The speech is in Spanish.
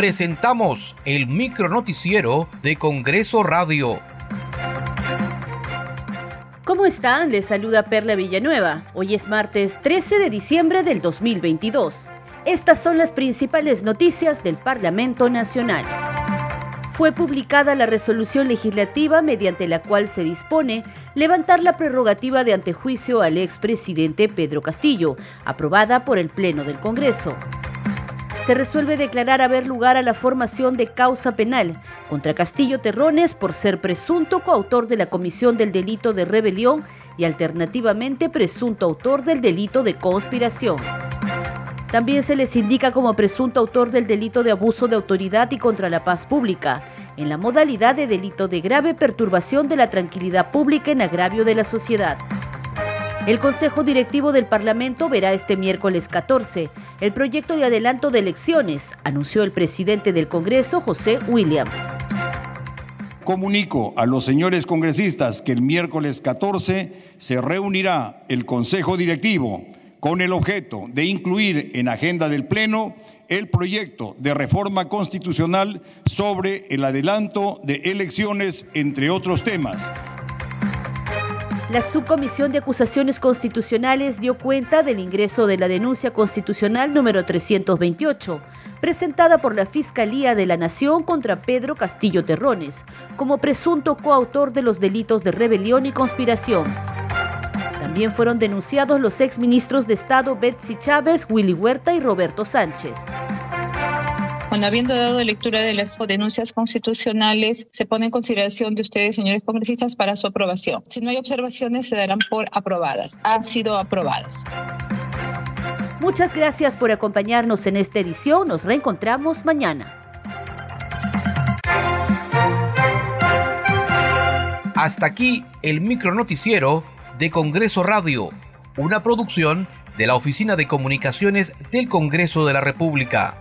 presentamos el micronoticiero de Congreso Radio. ¿Cómo están? Les saluda Perla Villanueva. Hoy es martes 13 de diciembre del 2022. Estas son las principales noticias del Parlamento Nacional. Fue publicada la resolución legislativa mediante la cual se dispone levantar la prerrogativa de antejuicio al expresidente Pedro Castillo, aprobada por el Pleno del Congreso se resuelve declarar haber lugar a la formación de causa penal contra Castillo Terrones por ser presunto coautor de la comisión del delito de rebelión y alternativamente presunto autor del delito de conspiración. También se les indica como presunto autor del delito de abuso de autoridad y contra la paz pública, en la modalidad de delito de grave perturbación de la tranquilidad pública en agravio de la sociedad. El Consejo Directivo del Parlamento verá este miércoles 14 el proyecto de adelanto de elecciones, anunció el presidente del Congreso, José Williams. Comunico a los señores congresistas que el miércoles 14 se reunirá el Consejo Directivo con el objeto de incluir en agenda del Pleno el proyecto de reforma constitucional sobre el adelanto de elecciones, entre otros temas. La Subcomisión de Acusaciones Constitucionales dio cuenta del ingreso de la denuncia constitucional número 328, presentada por la Fiscalía de la Nación contra Pedro Castillo Terrones, como presunto coautor de los delitos de rebelión y conspiración. También fueron denunciados los exministros de Estado Betsy Chávez, Willy Huerta y Roberto Sánchez. Bueno, habiendo dado lectura de las denuncias constitucionales, se pone en consideración de ustedes, señores congresistas, para su aprobación. Si no hay observaciones, se darán por aprobadas. Han sido aprobadas. Muchas gracias por acompañarnos en esta edición. Nos reencontramos mañana. Hasta aquí el micronoticiero de Congreso Radio, una producción de la Oficina de Comunicaciones del Congreso de la República.